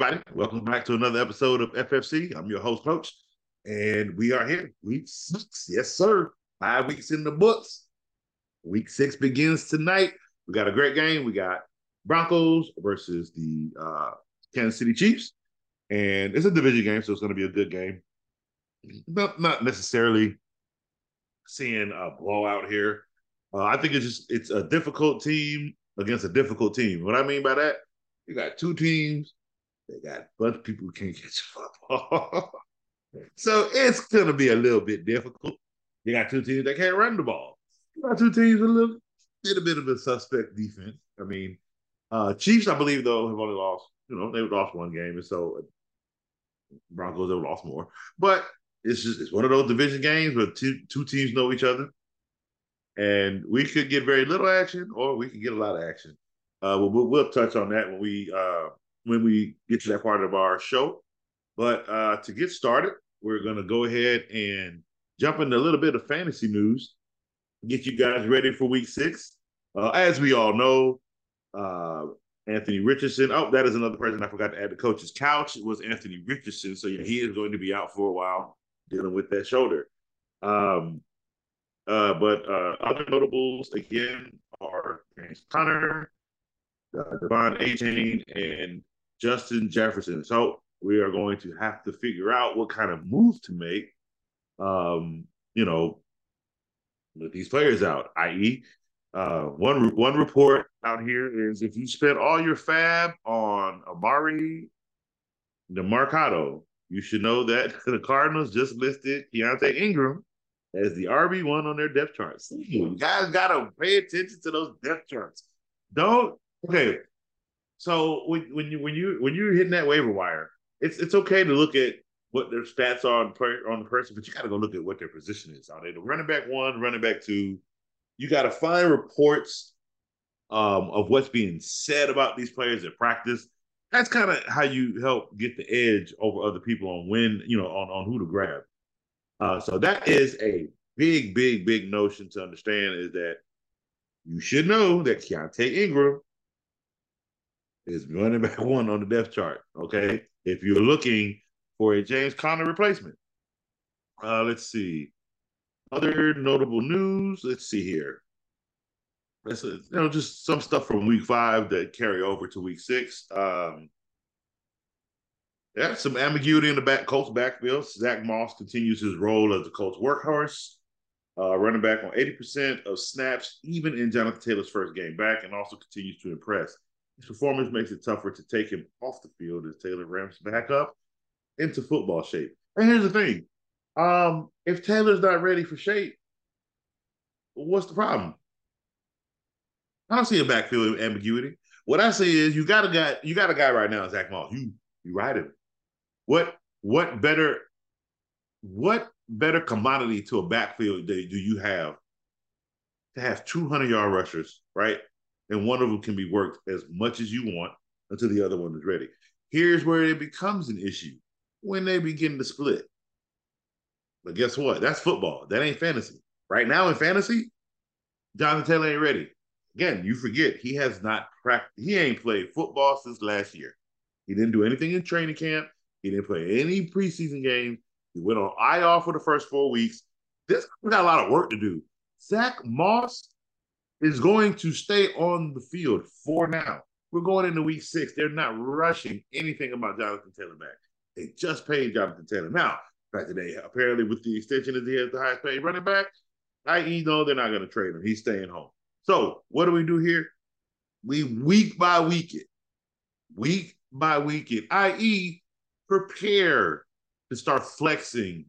everybody. Welcome back to another episode of FFC. I'm your host, Coach, and we are here. Week six. Yes, sir. Five weeks in the books. Week six begins tonight. We got a great game. We got Broncos versus the uh, Kansas City Chiefs. And it's a division game, so it's going to be a good game. Not, not necessarily seeing a blowout here. Uh, I think it's just it's a difficult team against a difficult team. What I mean by that, you got two teams. They got a bunch of people who can't catch football. so it's gonna be a little bit difficult. You got two teams that can't run the ball. You got two teams with a little, bit of a suspect defense. I mean, uh Chiefs, I believe though, have only lost, you know, they lost one game, and so Broncos have lost more. But it's just it's one of those division games where two two teams know each other and we could get very little action, or we could get a lot of action. Uh, we'll, we'll touch on that when we uh, when we get to that part of our show. But uh, to get started, we're going to go ahead and jump into a little bit of fantasy news, get you guys ready for Week Six. Uh, as we all know, uh, Anthony Richardson. Oh, that is another person I forgot to add. The coach's couch it was Anthony Richardson, so yeah, he is going to be out for a while dealing with that shoulder. Um, uh, but uh, other notables again are James Conner, uh, De'Von Achane, and Justin Jefferson. So we are going to have to figure out what kind of moves to make. Um, you know, with these players out, i.e., uh, one one report out here is if you spent all your fab on Emari Demercado, you should know that the Cardinals just listed Keaontay Ingram as the RB one on their depth charts. You guys gotta pay attention to those depth charts. Don't okay. So when, when you when you when you're hitting that waiver wire, it's it's okay to look at what their stats are on, on the person, but you got to go look at what their position is. Are they the running back one, running back two? You got to find reports um, of what's being said about these players at practice. That's kind of how you help get the edge over other people on when you know on on who to grab. Uh, so that is a big, big, big notion to understand is that you should know that Keaontay Ingram is running back one on the depth chart. Okay. If you're looking for a James Conner replacement. Uh, let's see. Other notable news. Let's see here. Let's you know just some stuff from week five that carry over to week six. Um, yeah, some ambiguity in the back Colts backfield. Zach Moss continues his role as the Colts workhorse, uh, running back on 80% of snaps, even in Jonathan Taylor's first game back, and also continues to impress. His performance makes it tougher to take him off the field as Taylor ramps back up into football shape. And here's the thing: um, if Taylor's not ready for shape, what's the problem? I don't see a backfield ambiguity. What I say is you got a guy, you got a guy right now, Zach Moss. You you ride him. What what better what better commodity to a backfield do you have to have 200 yard rushers, right? And one of them can be worked as much as you want until the other one is ready. Here's where it becomes an issue when they begin to split. But guess what? That's football. That ain't fantasy. Right now in fantasy, Jonathan Taylor ain't ready. Again, you forget he has not practiced. He ain't played football since last year. He didn't do anything in training camp. He didn't play any preseason games. He went on IR for the first four weeks. This got a lot of work to do. Zach Moss is going to stay on the field for now. We're going into week six. They're not rushing anything about Jonathan Taylor back. They just paid Jonathan Taylor. Now, back today, apparently with the extension as he has the highest paid running back, i.e., no, they're not going to trade him. He's staying home. So what do we do here? We week by week it. Week by week it, i.e., prepare to start flexing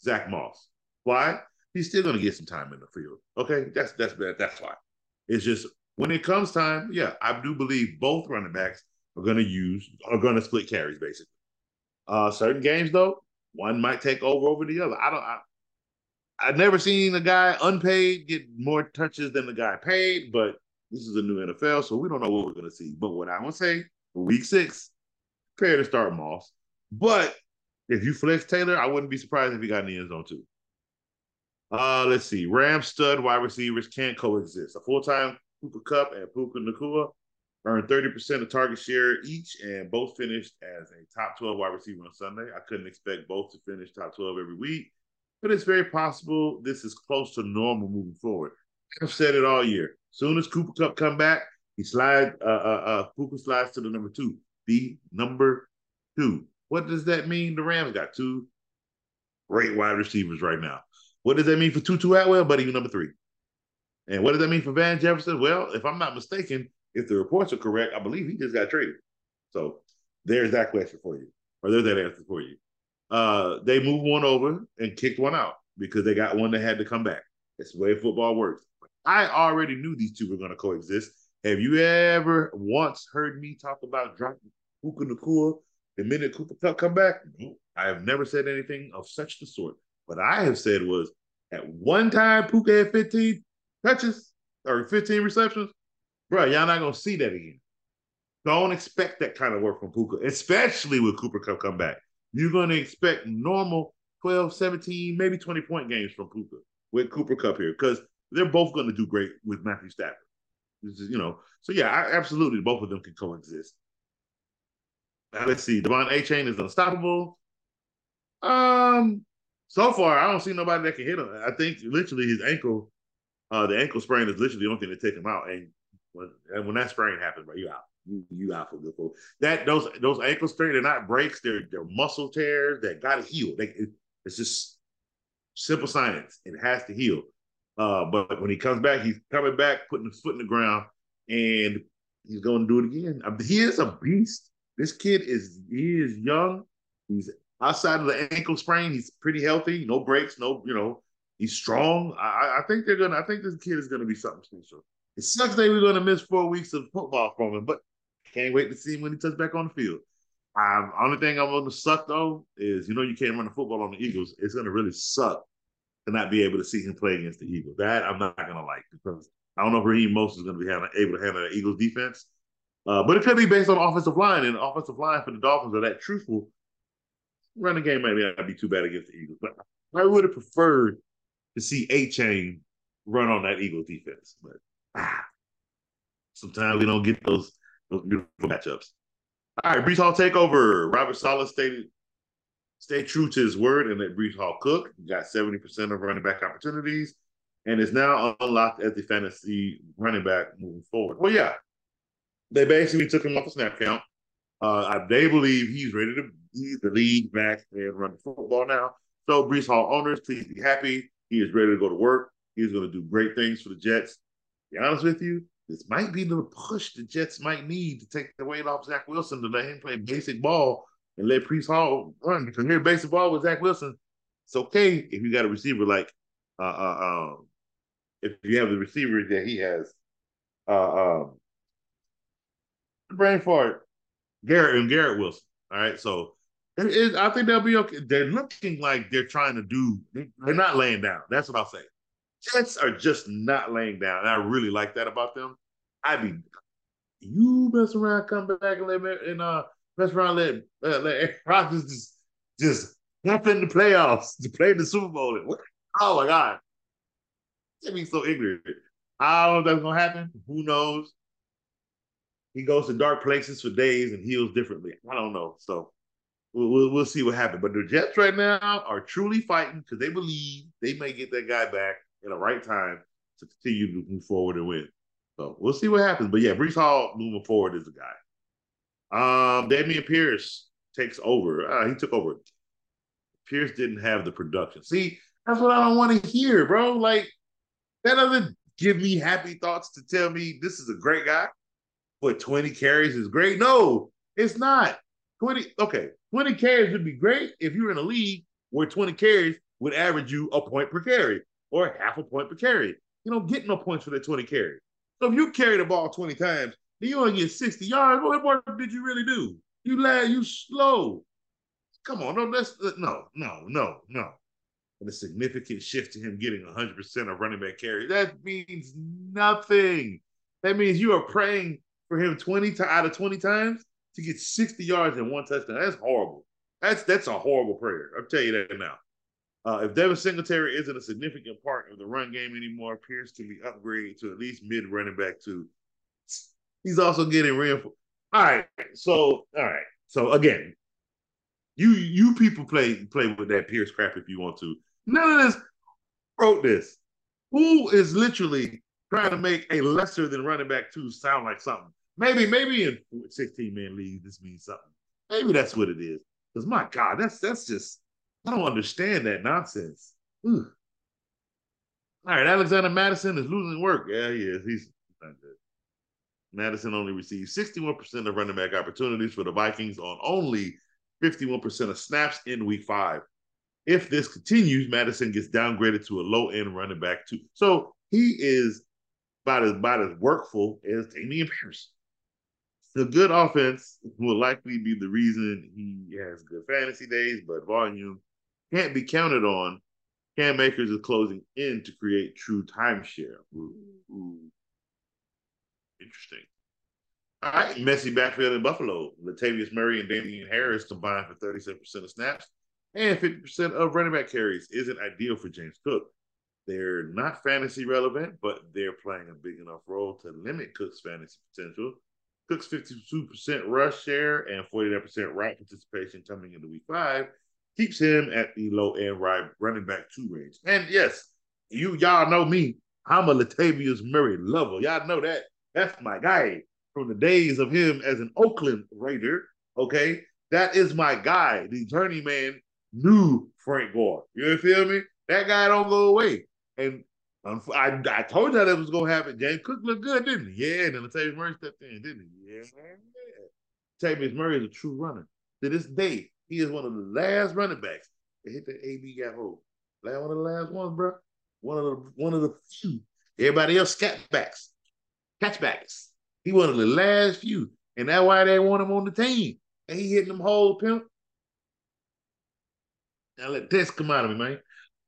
Zach Moss. Why? He's still going to get some time in the field. Okay, that's that's bad. that's why. It's just when it comes time, yeah, I do believe both running backs are going to use are going to split carries basically. Uh, certain games though, one might take over over the other. I don't. I, I've never seen a guy unpaid get more touches than the guy paid, but this is a new NFL, so we don't know what we're going to see. But what I would say, week six, prepare to start Moss. But if you flex Taylor, I wouldn't be surprised if he got in the end zone too. Uh, let's see. Ram stud wide receivers can't coexist. A full time Cooper Kupp and Puka Nacua earned 30% of target share each, and both finished as a top 12 wide receiver on Sunday. I couldn't expect both to finish top 12 every week, but it's very possible this is close to normal moving forward. I've said it all year. Soon as Cooper Cup come back, he slide uh uh uh Puka slides to the number two. The number two. What does that mean? The Rams got two great wide receivers right now. What does that mean for Tutu Atwell, buddy? You number three. And what does that mean for Van Jefferson? Well, if I'm not mistaken, if the reports are correct, I believe he just got traded. So there's that question for you, or there's that answer for you. Uh, they moved one over and kicked one out because they got one that had to come back. That's the way football works. I already knew these two were going to coexist. Have you ever once heard me talk about dropping Puka Nacua the minute Cooper Kupp come back? No, I have never said anything of such the sort. What I have said was at one time Puka had 15 touches or 15 receptions bro, y'all not gonna see that again. Don't expect that kind of work from Puka, especially with Cooper Kupp come back. You're gonna expect normal 12, 17, maybe 20 point games from Puka with Cooper Kupp here, because they're both gonna do great with Matthew Stafford. Is, you know, so yeah, I, absolutely both of them can coexist. Now let's see. De'Von Achane is unstoppable. Um, so far, I don't see nobody that can hit him. I think literally his ankle, uh, the ankle sprain is literally the only thing to take him out. And when and when that sprain happens, bro, you out. You, you out for good that. Those those ankle strains, they're not breaks. They're they're muscle tears that got to heal. They, it, it's just simple science. It has to heal. Uh, but when he comes back, he's coming back, putting his foot in the ground, and he's going to do it again. I mean, he is a beast. This kid is he is young. He's outside of the ankle sprain. He's pretty healthy. No breaks. No, you know, he's strong. I, I think they're gonna. I think this kid is gonna be something special. It sucks that we're to miss four weeks of football from him, but can't wait to see him when he touches back on the field. Um, only thing I'm to suck though is you know you can't run the football on the Eagles. It's to really suck to not be able to see him play against the Eagles. That I'm not to like because I don't know if Raheem Mostert is to be able to handle the Eagles defense. Uh, but it could be based on offensive line, and offensive line for the Dolphins are that truthful. Running game might not be too bad against the Eagles, but I would have preferred to see Achane run on that Eagles defense. But ah, sometimes we don't get those those beautiful matchups. All right, Breece Hall takeover. Robert Saleh stated stay true to his word and let Breece Hall cook. He got 70% of running back opportunities and is now unlocked as the fantasy running back moving forward. Well, yeah, they basically took him off the snap count. Uh, they believe he's ready to the lead back and run the football now. So, Breece Hall owners, please be happy. He is ready to go to work. He's going to do great things for the Jets be honest with you, this might be the push the Jets might need to take the weight off Zach Wilson to let him play basic ball and let Breece Hall run. Because here, basic ball with Zach Wilson, it's okay if you got a receiver like uh, uh um if you have the receiver that he has uh um brain fart Garrett and Garrett Wilson. All right, so it is, I think they'll be okay. They're looking like they're trying to do. They're not laying down. That's what I'll say. Jets are just not laying down. And I really like that about them. I be you mess around, come back and let me and uh mess around, let uh, let Aaron Rodgers just just jump in the playoffs to play in the Super Bowl. Oh my god, get me so ignorant. I don't know if that's gonna happen. Who knows? He goes to dark places for days and heals differently. I don't know. So we'll, we'll, we'll see what happens. But the Jets right now are truly fighting because they believe they may get that guy back in the right time to continue to move forward and win. So we'll see what happens. But yeah, Breece Hall moving forward is the guy. Um, Dameon Pierce takes over. Uh, he took over. Pierce didn't have the production. See, that's what I don't want to hear, bro. Like that doesn't give me happy thoughts to tell me this is a great guy. But 20 carries is great. No, it's not. 20, okay, 20 carries would be great if you're in a league where 20 carries would average you a point per carry or half a point per carry. You don't get no points for that 20 carry. So if you carry the ball 20 times, then you only get 60 yards. What more did you really do? You lad, you slow. Come on, no, that's uh, no, no, no, no. And a significant shift to him getting 100% of running back carry. That means nothing. That means you are praying for him 20 to, out of 20 times to get 60 yards and one touchdown. That's horrible. That's that's a horrible prayer. I'll tell you that now. Uh, if Devin Singletary isn't a significant part of the run game anymore, appears to be upgraded to at least mid running back to He's also getting reinforced. All right. So, all right. So again, you you people play play with that Pierce crap if you want to. None of this wrote this. Who is literally trying to make a lesser than running back two sound like something? Maybe, maybe in 16 man league, this means something. Maybe that's what it is. Because my God, that's that's just I don't understand that nonsense. All right, Alexander Mattison is losing work. Yeah, he is. He's not good. Mattison only received 61% of running back opportunities for the Vikings on only 51% of snaps in week five. If this continues, Mattison gets downgraded to a low end running back too. So he is about as about as workful as Dameon Pierce. The good offense will likely be the reason he has good fantasy days, but volume can't be counted on. Cam Akers is closing in to create true timeshare. Ooh, ooh. Interesting. All right, messy backfield in Buffalo. Latavius Murray and Damien Harris combined for 37% of snaps and 50% of running back carries. Isn't ideal for James Cook. They're not fantasy relevant, but they're playing a big enough role to limit Cook's fantasy potential. Cook's 52% rush share and 49% route participation coming into week five keeps him at the low end right running back two range. And yes, you y'all know me. I'm a Latavius Murray lover. Y'all know that. That's my guy from the days of him as an Oakland Raider. Okay. That is my guy. The journeyman knew Frank Gore. You feel me? That guy don't go away. And I, I told you that was gonna happen. James Cook looked good, didn't he? Yeah, and then Latavius Murray stepped in, didn't he? Yeah. Latavius Murray is a true runner. To this day, he is one of the last running backs to hit the AB hold. Last one of the last ones, bro. One of the one of the few. Everybody else catbacks, catchbacks. He one of the last few, and that's why they want him on the team. And he hitting them whole pimp. Now let this come out of me, man.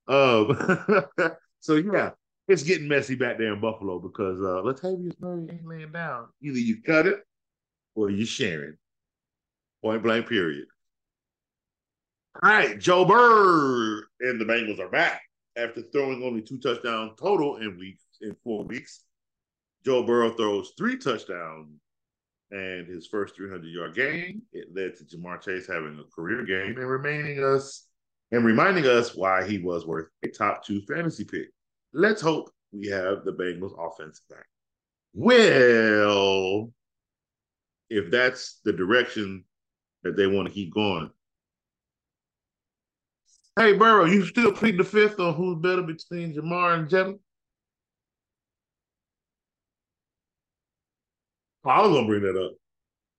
Um, so yeah, it's getting messy back there in Buffalo because uh Latavius Murray ain't laying down. Either you cut it or you sharing. Point blank, period. All right, Joe Burrow and the Bengals are back after throwing only two touchdowns total in weeks in four weeks. Joe Burrow throws three touchdowns and his first 300 yard game. It led to Ja'Marr Chase having a career game and remaining us and reminding us why he was worth a top two fantasy pick. Let's hope we have the Bengals offense back. Well, if that's the direction that they want to keep going, Hey, Burrow, you still pleading the fifth on who's better between Ja'Marr and Jalen? Oh, I was gonna bring that up.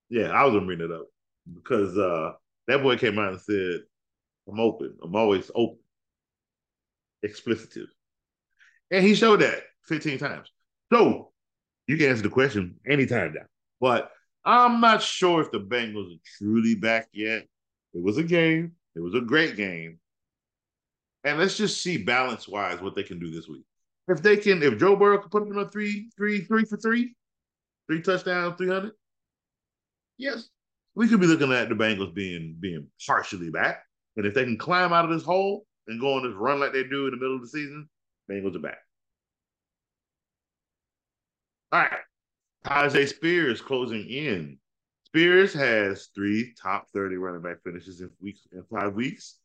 Yeah, I was gonna bring that up because uh that boy came out and said, "I'm open. I'm always open." Explicitive, and he showed that 15 times. So you can answer the question anytime now. But I'm not sure if the Bengals are truly back yet. It was a game. It was a great game. And let's just see balance wise what they can do this week. If they can, if Joe Burrow can put them a three, three, three for three, three touchdowns, three hundred, yes, we could be looking at the Bengals being being partially back. And if they can climb out of this hole and go on this run like they do in the middle of the season, Bengals are back. All right. Tyjae Spears closing in. Spears has three top 30 running back finishes in weeks in five weeks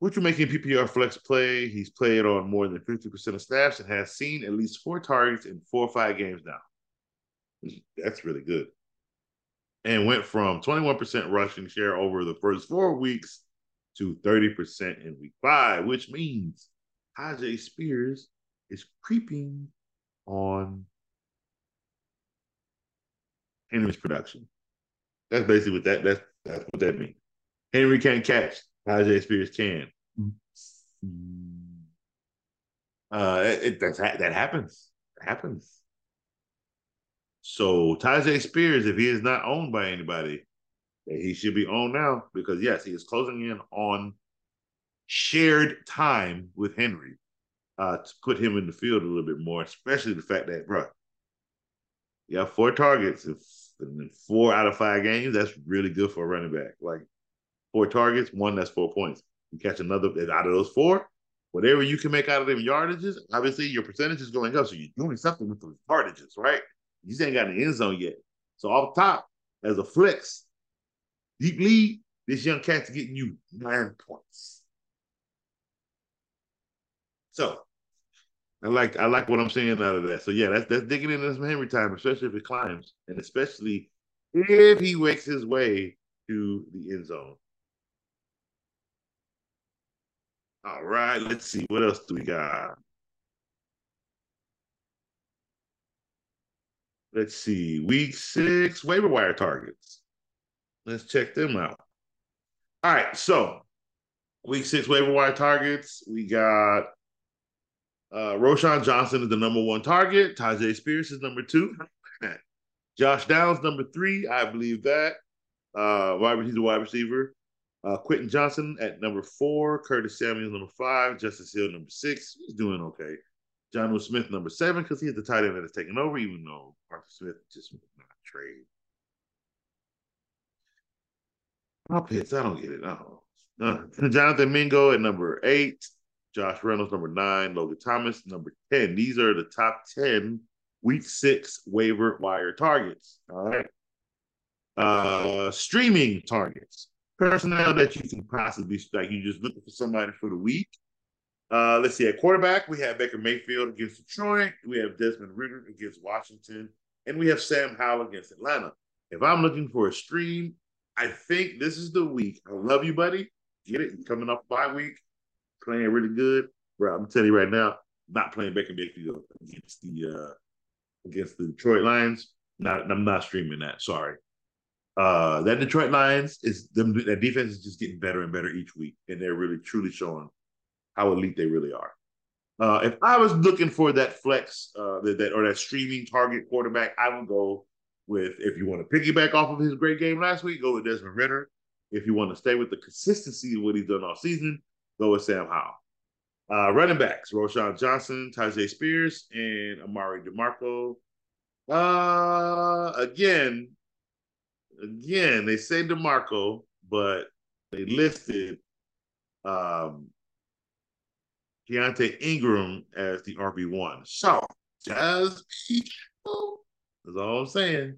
which will make him PPR flex play. He's played on more than 50% of snaps and has seen at least four targets in four or five games now. That's really good. And went from 21% rushing share over the first four weeks to 30% in week five, which means Tyjae Spears is creeping on Henry's production. That's basically what that that's that's what that means. Henry can't catch. Tyjae Spears can. Uh, it, it that happens. It happens. So Tyjae Spears, if he is not owned by anybody, he should be owned now because yes, he is closing in on shared time with Henry uh, to put him in the field a little bit more, especially the fact that, bro, you have four targets in four out of five games. That's really good for a running back. Like four targets, one that's four points. You catch another out of those four, whatever you can make out of them yardages, obviously your percentage is going up. So you're doing something with those yardages, right? He just ain't got an end zone yet. So off top, as a flex, deep lead, this young cat's getting you nine points. So I like I like what I'm seeing out of that. So yeah, that's that's digging into some Henry time, especially if it climbs, and especially if he wakes his way to the end zone. All right, let's see what else do we got. Let's see, week six waiver wire targets. Let's check them out. All right, so week six waiver wire targets. We got uh Roschon Johnson is the number one target. Tyjae Spears is number two. Josh Downs number three, I believe that. Uh, wide he's a wide receiver. Uh, Quentin Johnston at number four. Curtis Samuels number five. Justice Hill number six. He's doing okay. Jonnu Smith number seven because he's the tight end that is taken over, even though Arthur Smith just not trade. I'll pitch. I don't get it. No. Uh, Jonathan Mingo at number eight. Josh Reynolds number nine. Logan Thomas number 10. These are the top 10 week six waiver wire targets. All right. Uh, streaming targets. Personnel that you can possibly like you just looking for somebody for the week. Uh, let's see. At quarterback, we have Baker Mayfield against Detroit. We have Desmond Ridder against Washington, and we have Sam Howell against Atlanta. If I'm looking for a stream, I think this is the week. I love you, buddy. Get it? You're coming off bye week, playing really good, bro. I'm telling you right now, not playing Baker Mayfield against the uh, against the Detroit Lions. Not, I'm not streaming that. Sorry. Uh, that Detroit Lions is them. That defense is just getting better and better each week, and they're really truly showing how elite they really are. Uh, if I was looking for that flex, uh, that, that or that streaming target quarterback, I would go with. If you want to piggyback off of his great game last week, go with Desmond Ridder. If you want to stay with the consistency of what he's done all season, go with Sam Howell. Uh, running backs, Roschon Johnson, Tyjae Spears, and Amari DeMarco. Uh, again, again, they say DeMarco, but they listed um, Keaontay Ingram as the RB1. So just that's all I'm saying.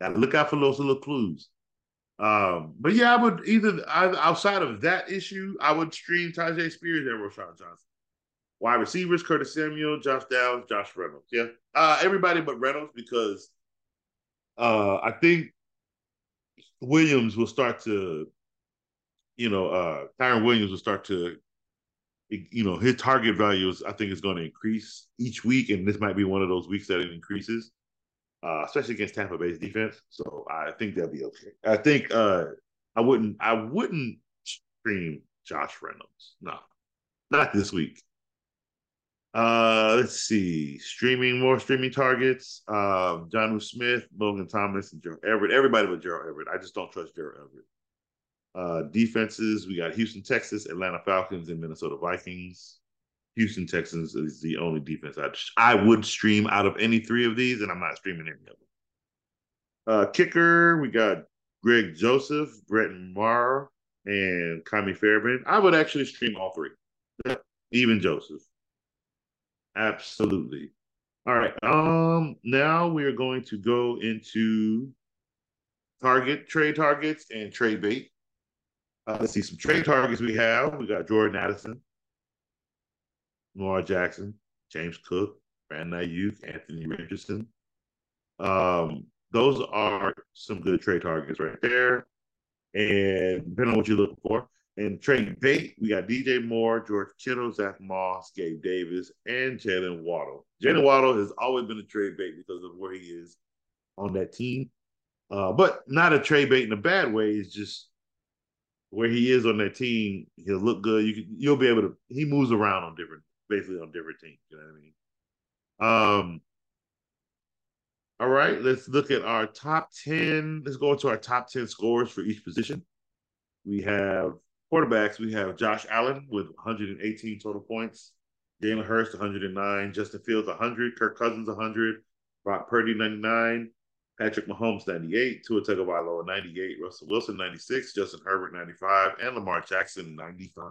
Gotta look out for those little clues. Um, but yeah, I would either outside of that issue, I would stream Tyjae Spears and Roschon Johnson. Wide receivers, Curtis Samuel, Josh Downs, Josh Reynolds. Yeah. Uh, everybody but Reynolds because uh, I think Williams will start to, you know, uh, Kyren Williams will start to, you know, his target values, I think, is going to increase each week. And this might be one of those weeks that it increases, uh, especially against Tampa Bay's defense. So I think that'll be okay. I think uh, I wouldn't, I wouldn't stream Josh Reynolds. No, not this week. Uh, let's see. Streaming more streaming targets. Um, Jonnu Smith, Logan Thomas, and Gerald Everett. Everybody but Gerald Everett. I just don't trust Gerald Everett. Uh, defenses. We got Houston, Texas, Atlanta Falcons, and Minnesota Vikings. Houston Texans is the only defense I I would stream out of any three of these, and I'm not streaming any of them. Uh, kicker. We got Greg Joseph, Brett Maher, and Ka'imi Fairbairn. I would actually stream all three, even Joseph. Absolutely. All right. Um. Now we are going to go into target trade targets and trade bait. Uh, let's see some trade targets we have. We got Jordan Addison, Lamar Jackson, James Cook, Brandon Aiyuk, Anthony Richardson. Um, those are some good trade targets right there. And depending on what you're looking for, and trade bait, we got DJ Moore, George Kittle, Zach Moss, Gabe Davis, and Jaylen Waddle. Jaylen Waddle has always been a trade bait because of where he is on that team. Uh, but not a trade bait in a bad way. It's just where he is on that team. He'll look good. You can, you'll be able to. He moves around on different, basically on different teams. You know what I mean? Um. All right, let's look at our top ten. Let's go into our top ten scores for each position. We have Quarterbacks, we have Josh Allen with 118 total points, Jalen Hurts 109, Justin Fields 100, Kirk Cousins 100, Brock Purdy 99, Patrick Mahomes 98, Tua Tagovailoa 98, Russell Wilson 96, Justin Herbert 95, and Lamar Jackson 95.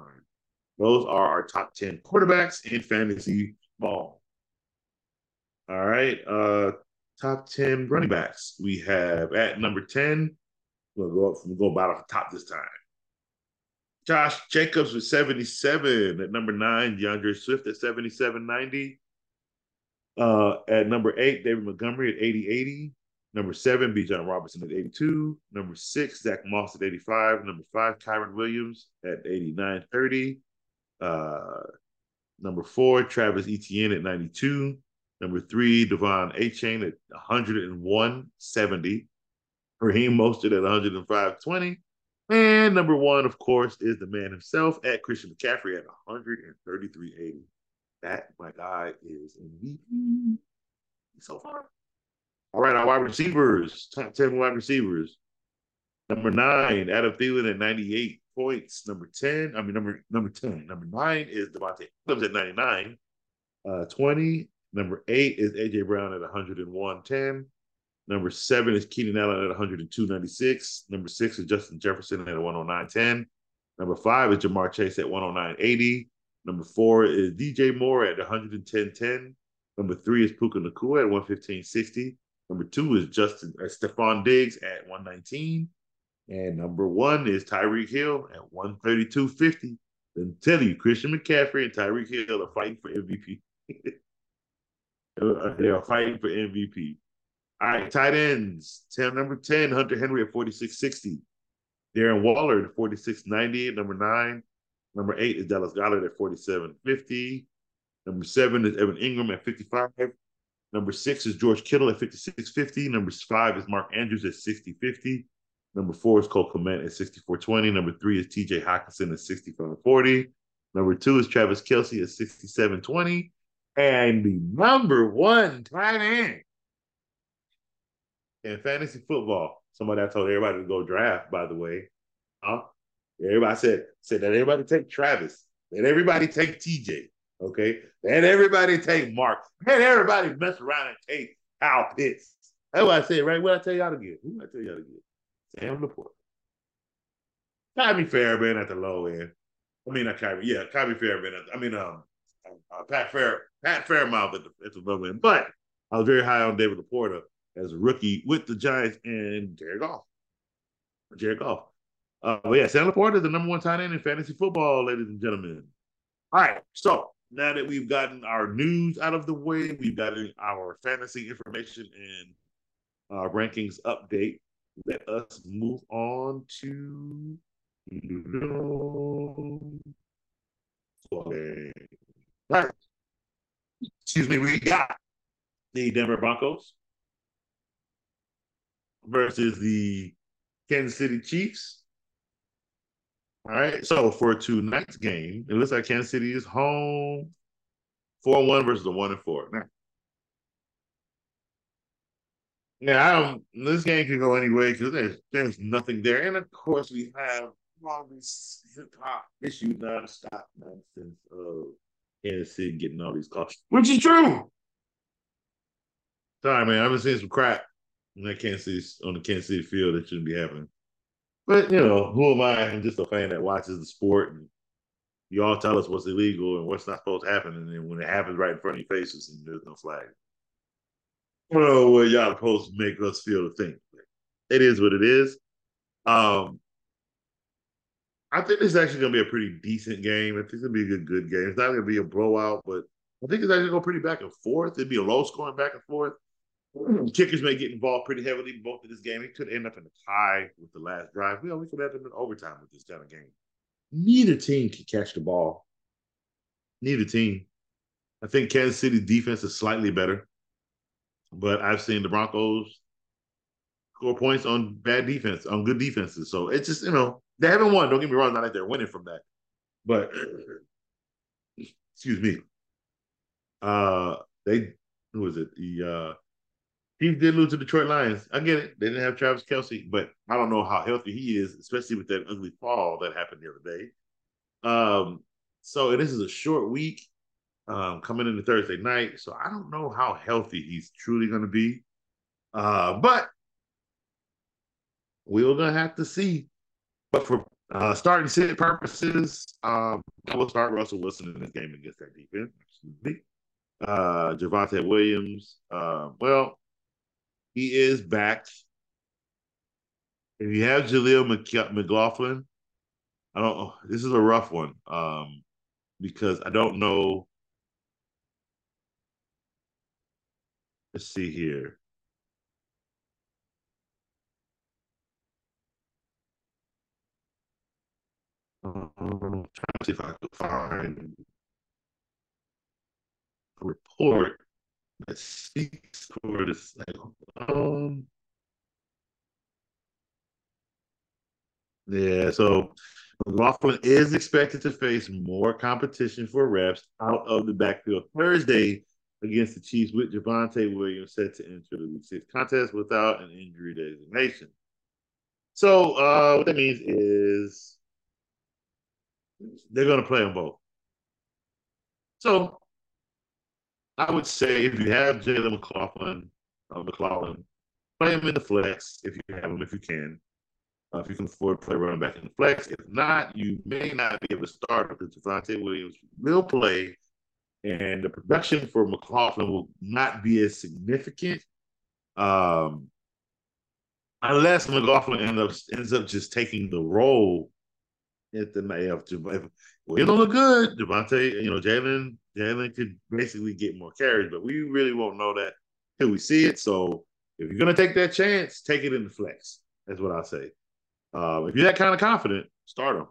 Those are our top 10 quarterbacks in fantasy ball. All right. Uh top 10 running backs. We have at number 10, we'll go up we'll go about off the top this time. Josh Jacobs with 77 at number nine, D'Andre Swift at 77.90. Uh, at number eight, David Montgomery at 80.80. Number seven, Bijan Robinson at 82. Number six, Zach Moss at 85. Number five, Kyren Williams at 89.30. Uh, number four, Travis Etienne at 92. Number three, De'Von Achane at 101.70. Raheem Mostert at 105.20. And number one, of course, is the man himself at Christian McCaffrey at 133.80. That, my guy, is MVP so far. All right, our wide receivers, top 10 wide receivers. Number nine, Adam Thielen at 98 points. Number 10, I mean, number number 10. Number nine is Davante Adams at 99. Uh, 20. Number eight is AJ Brown at 101.10. Number seven is Keenan Allen at 102.96. Number six is Justin Jefferson at 109.10. Number five is Ja'Marr Chase at 109.80. Number four is DJ Moore at 110.10. Number three is Puka Nacua at 115.60. Number two is Justin uh, Stefon Diggs at 119. And number one is Tyreek Hill at 132.50. Then tell you, Christian McCaffrey and Tyreek Hill are fighting for MVP. they are fighting for MVP. All right, tight ends. 10, number 10, Hunter Henry at 46.60. Darren Waller at 46.90 number nine. Number eight is Dallas Goedert at 47.50. Number seven is Evan Engram at 55. Number six is George Kittle at 56.50. Number five is Mark Andrews at 60.50. Number four is Cole Kmet at 64.20. Number three is TJ Hockenson at 65.40. Number two is Travis Kelce at 67.20. And the number one tight end in fantasy football. Somebody I told everybody to go draft, by the way. Huh? Everybody said said that everybody take Travis. Let everybody take TJ. Okay. Let everybody take Mark. Let everybody mess around and take Kyle Pitts. That's what I said, right? What I tell y'all to get? Who I tell y'all to get? Sam LaPorta. Kyrie Fairbairn at the low end. I mean, not Kyrie. Yeah, Kyrie Fairbairn. At I mean, um, uh, Pat Fair, Pat Fairmouth at the, at the low end. But I was very high on David LaPorta as a rookie with the Giants and Jared Goff. Jared Goff. Uh, but yeah, Sam LaPorta is the number one tight end in fantasy football, ladies and gentlemen. All right, so now that we've gotten our news out of the way, we've gotten our fantasy information and uh, rankings update. Let us move on to. Okay. Right. Excuse me, we got the Denver Broncos versus the Kansas City Chiefs. All right. So for tonight's game, it looks like Kansas City is home. Four one versus the one and four. Now, yeah. This game can go anyway because there's there's nothing there, and of course we have all these hip hop issue nonstop nonsense of uh, Kansas City getting all these calls, which is true. Sorry, man, I've been seeing some crap on that Kansas City on the Kansas City field that shouldn't be happening. But you know, who am I? I'm just a fan that watches the sport, and you all tell us what's illegal and what's not supposed to happen, and then when it happens right in front of your faces, and there's no flag. Well, well, y'all supposed to make us feel the thing. It is what it is. Um, I think this is actually going to be a pretty decent game. I think it's going to be a good, good game. It's not going to be a blowout, but I think it's actually going to go pretty back and forth. It'd be a low scoring back and forth. Kickers may get involved pretty heavily in both of this game. It could end up in a tie with the last drive. We could end up in overtime with this kind of game. Neither team can catch the ball. Neither team. I think Kansas City defense is slightly better, but I've seen the Broncos score points on bad defense, on good defenses. So it's just, you know, they haven't won. Don't get me wrong, not like they're winning from that. But excuse me. Uh they who was it? The uh Chiefs did lose to Detroit Lions. I get it. They didn't have Travis Kelce, but I don't know how healthy he is, especially with that ugly fall that happened the other day. Um, so this is a short week um, coming into Thursday night. So I don't know how healthy he's truly going to be. Uh, but we're going to have to see. But for uh, starting sit purposes, um, I will start Russell Wilson in this game against that defense. Uh, Javonte Williams. Uh, well, he is back. If you have Jaleel McLaughlin, I don't know. This is a rough one um, because I don't know. Let's see here. Um, trying to see if I can find a report that speaks for this. Um, yeah, so McLaughlin is expected to face more competition for reps out of the backfield Thursday against the Chiefs with Javonte Williams set to enter the Week 6 contest without an injury designation. So uh, what that means is they're going to play them both. So I would say if you have Jalen McLaughlin, uh, McLaughlin, play him in the flex if you have him, if you can. Uh, if you can afford to play running back in the flex. If not, you may not be able to start because Javonte Williams will play, and the production for McLaughlin will not be as significant. Um, unless McLaughlin ends up ends up just taking the role at the if, if don't look good, Javonte, you know, Jalen, Jalen could basically get more carries, but we really won't know that till we see it. So if you're gonna take that chance, take it in the flex. That's what I say. Uh, if you're that kind of confident, start him.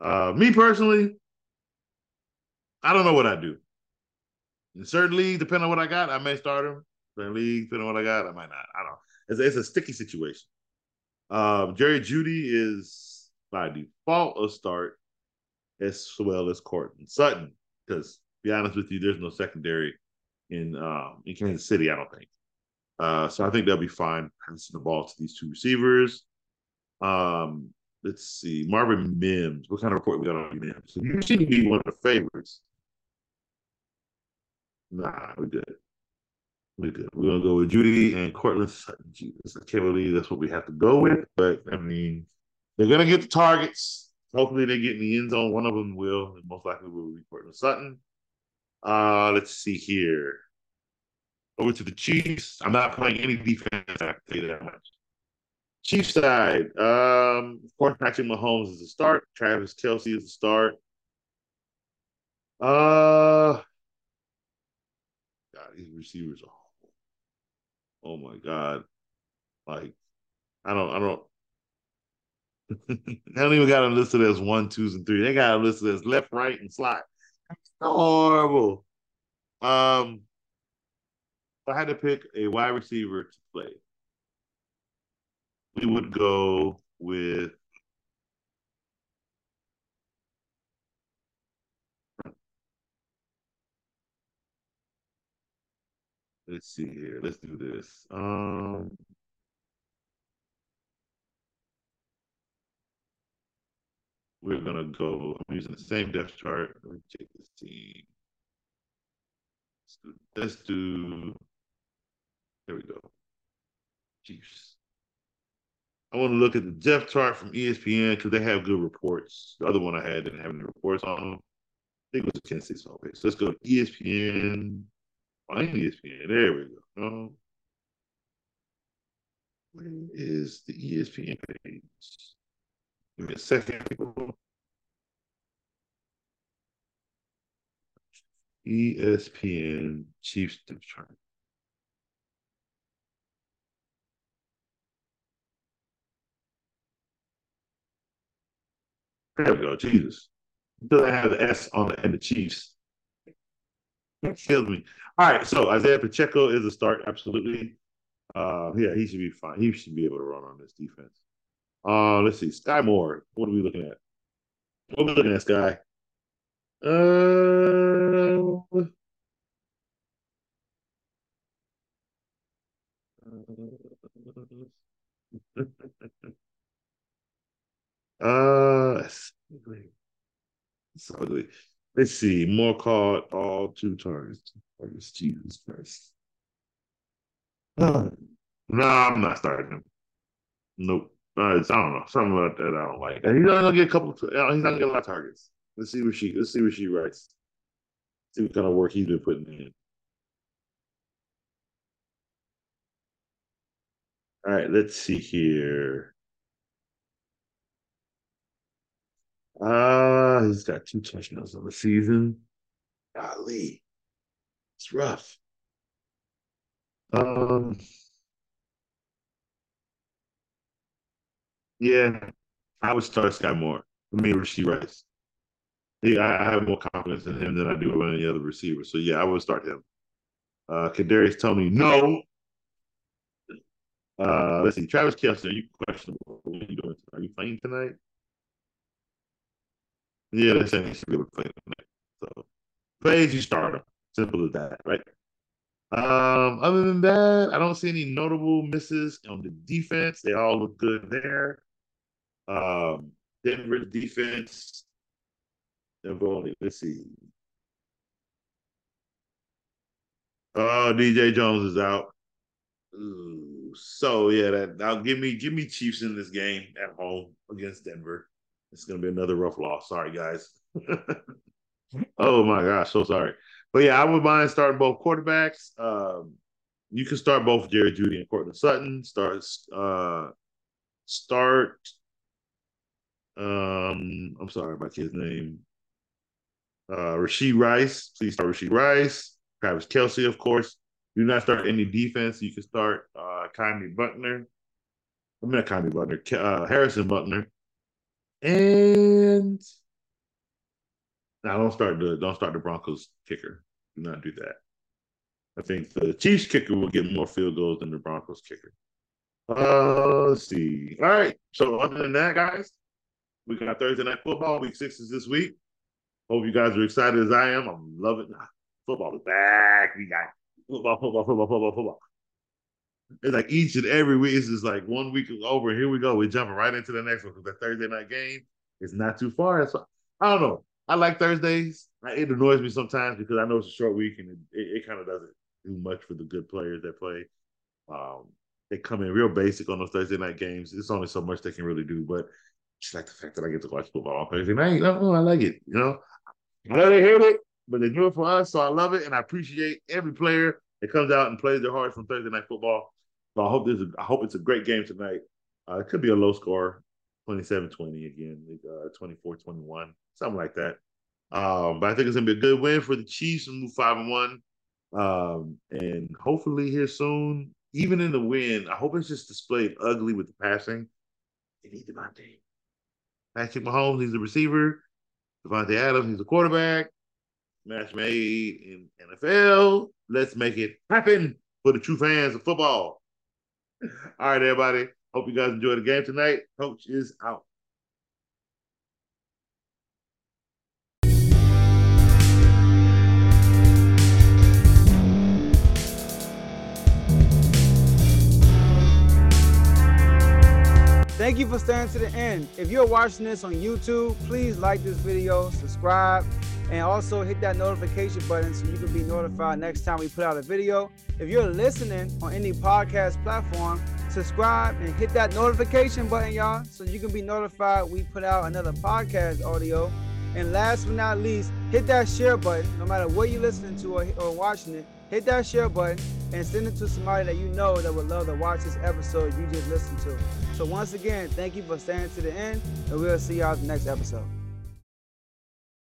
Uh, me personally, I don't know what I do. In certain leagues, depending on what I got, I may start him. Certain leagues, depending on what I got, I might not. I don't know. It's, it's a sticky situation. Um, Jerry Jeudy is by default a start as well as Courtland Sutton. Because be honest with you, there's no secondary in um, in Kansas City, I don't think. Uh, so I think they'll be fine passing the ball to these two receivers. Um, let's see, Marvin Mims. What kind of report we got on Mims? Seem to be one of the favorites. Nah, we're good. We're good. We're gonna go with Jeudy and Courtland Sutton. Jesus, I can't believe that's what we have to go with. But I mean, they're gonna get the targets. Hopefully, they get in the end zone. One of them will, and most likely will be Courtland Sutton. Uh, let's see here. Over to the Chiefs. I'm not playing any defense. I can that much. Chief side, um, of course, Patrick Mahomes is the start. Travis Kelce is the start. Uh, receivers are. Oh my God, like I don't, I don't. they don't even got them listed as one, twos, and three. They got them listed as left, right, and slot. horrible. Um, if I had to pick a wide receiver to play, we would go with let's see here. Let's do this. Um we're gonna go. I'm using the same depth chart. Let me check this team. Let's do, let's do there we go. Chiefs. I want to look at the depth chart from ESPN because they have good reports. The other one I had didn't have any reports on them. I think it was a Kansas City So let's go to ESPN. Find ESPN. There we go. Um, where is the ESPN page? Give me a second. ESPN Chiefs chart. There we go. Jesus. Until I have the S on the end of Chiefs. That kills me. All right. So Isaiah Pacheco is a start. Absolutely. Uh, yeah, he should be fine. He should be able to run on this defense. Uh, let's see. Sky Moore. What are we looking at? What are we looking at, Sky? Uh, Uh, it's ugly. It's ugly. Let's see. Moore caught all two targets. Jesus Christ. Uh, no, I'm not starting him. Nope. Uh, I don't know. Something about that I don't like. And he's gonna get a couple. Of, he's not gonna get a lot of targets. Let's see what she. Let's see what she writes. See what kind of work he's been putting in. All right, let's see here. Uh, he's got two touchdowns on the season. Golly, it's rough. Um, yeah, I would start Skyy Moore. I mean, Rashee Rice. Yeah, I, have more confidence in him than I do in any other receiver. So yeah, I would start him. Uh, Kadarius Toney, no. Uh, let's see, Travis Kelce, are you questionable? What are you doing? Are you playing tonight? Yeah, they're saying he should be able to play tonight. So, plays you start him. Simple as that, right? Um, other than that, I don't see any notable misses on the defense. They all look good there. Um, Denver defense. Let's see. Oh, DJ Jones is out. Ooh, so yeah, that now give me give me Chiefs in this game at home against Denver. It's gonna be another rough loss. Sorry, guys. oh my gosh, so sorry. But yeah, I would mind starting both quarterbacks. Um, you can start both Jerry Jeudy and Courtland Sutton. Start uh start um I'm sorry about his name. Uh Rashee Rice. Please start Rashee Rice. Travis Kelce, of course. Do not start any defense. You can start uh Kymie Butler. I mean not Kymie Butler, uh, Harrison Butker. And now don't start the don't start the Broncos kicker. Do not do that. I think the Chiefs kicker will get more field goals than the Broncos kicker. Uh, let's see. All right. So other than that, guys, we got Thursday night football. Week six is this week. Hope you guys are excited as I am. I'm loving it. Football is back. We got football, football, football, football, football. It's like each and every week. It's just like one week is over. Here we go. We're jumping right into the next one because the Thursday night game is not too far. So I don't know. I like Thursdays. It annoys me sometimes because I know it's a short week and it, it, it kind of doesn't do much for the good players that play. Um, they come in real basic on those Thursday night games. It's only so much they can really do, but just like the fact that I get to watch football on Thursday night. Oh, I like it. You know, I know they hate it, but they do it for us, so I love it and I appreciate every player that comes out and plays their heart from Thursday night football. So I hope this. I hope it's a great game tonight. Uh, it could be a low score, 27-20 again, uh, 24-21, something like that. Um, but I think it's gonna be a good win for the Chiefs and move five and one. Um, and hopefully here soon, even in the win, I hope it's just displayed ugly with the passing. They need Davante. Patrick Mahomes, he's the receiver. Davante Adams, he's the quarterback. Match made in NFL. Let's make it happen for the true fans of football. All right, everybody. Hope you guys enjoy the game tonight. Coach is out. Thank you for staying to the end. If you're watching this on YouTube, please like this video, subscribe, and also hit that notification button so you can be notified next time we put out a video. If you're listening on any podcast platform, subscribe and hit that notification button, y'all, so you can be notified we put out another podcast audio. And last but not least, hit that share button, no matter what you're listening to or, or watching it. Hit that share button and send it to somebody that you know that would love to watch this episode you just listened to. So once again, thank you for staying to the end, and we'll see y'all the next episode.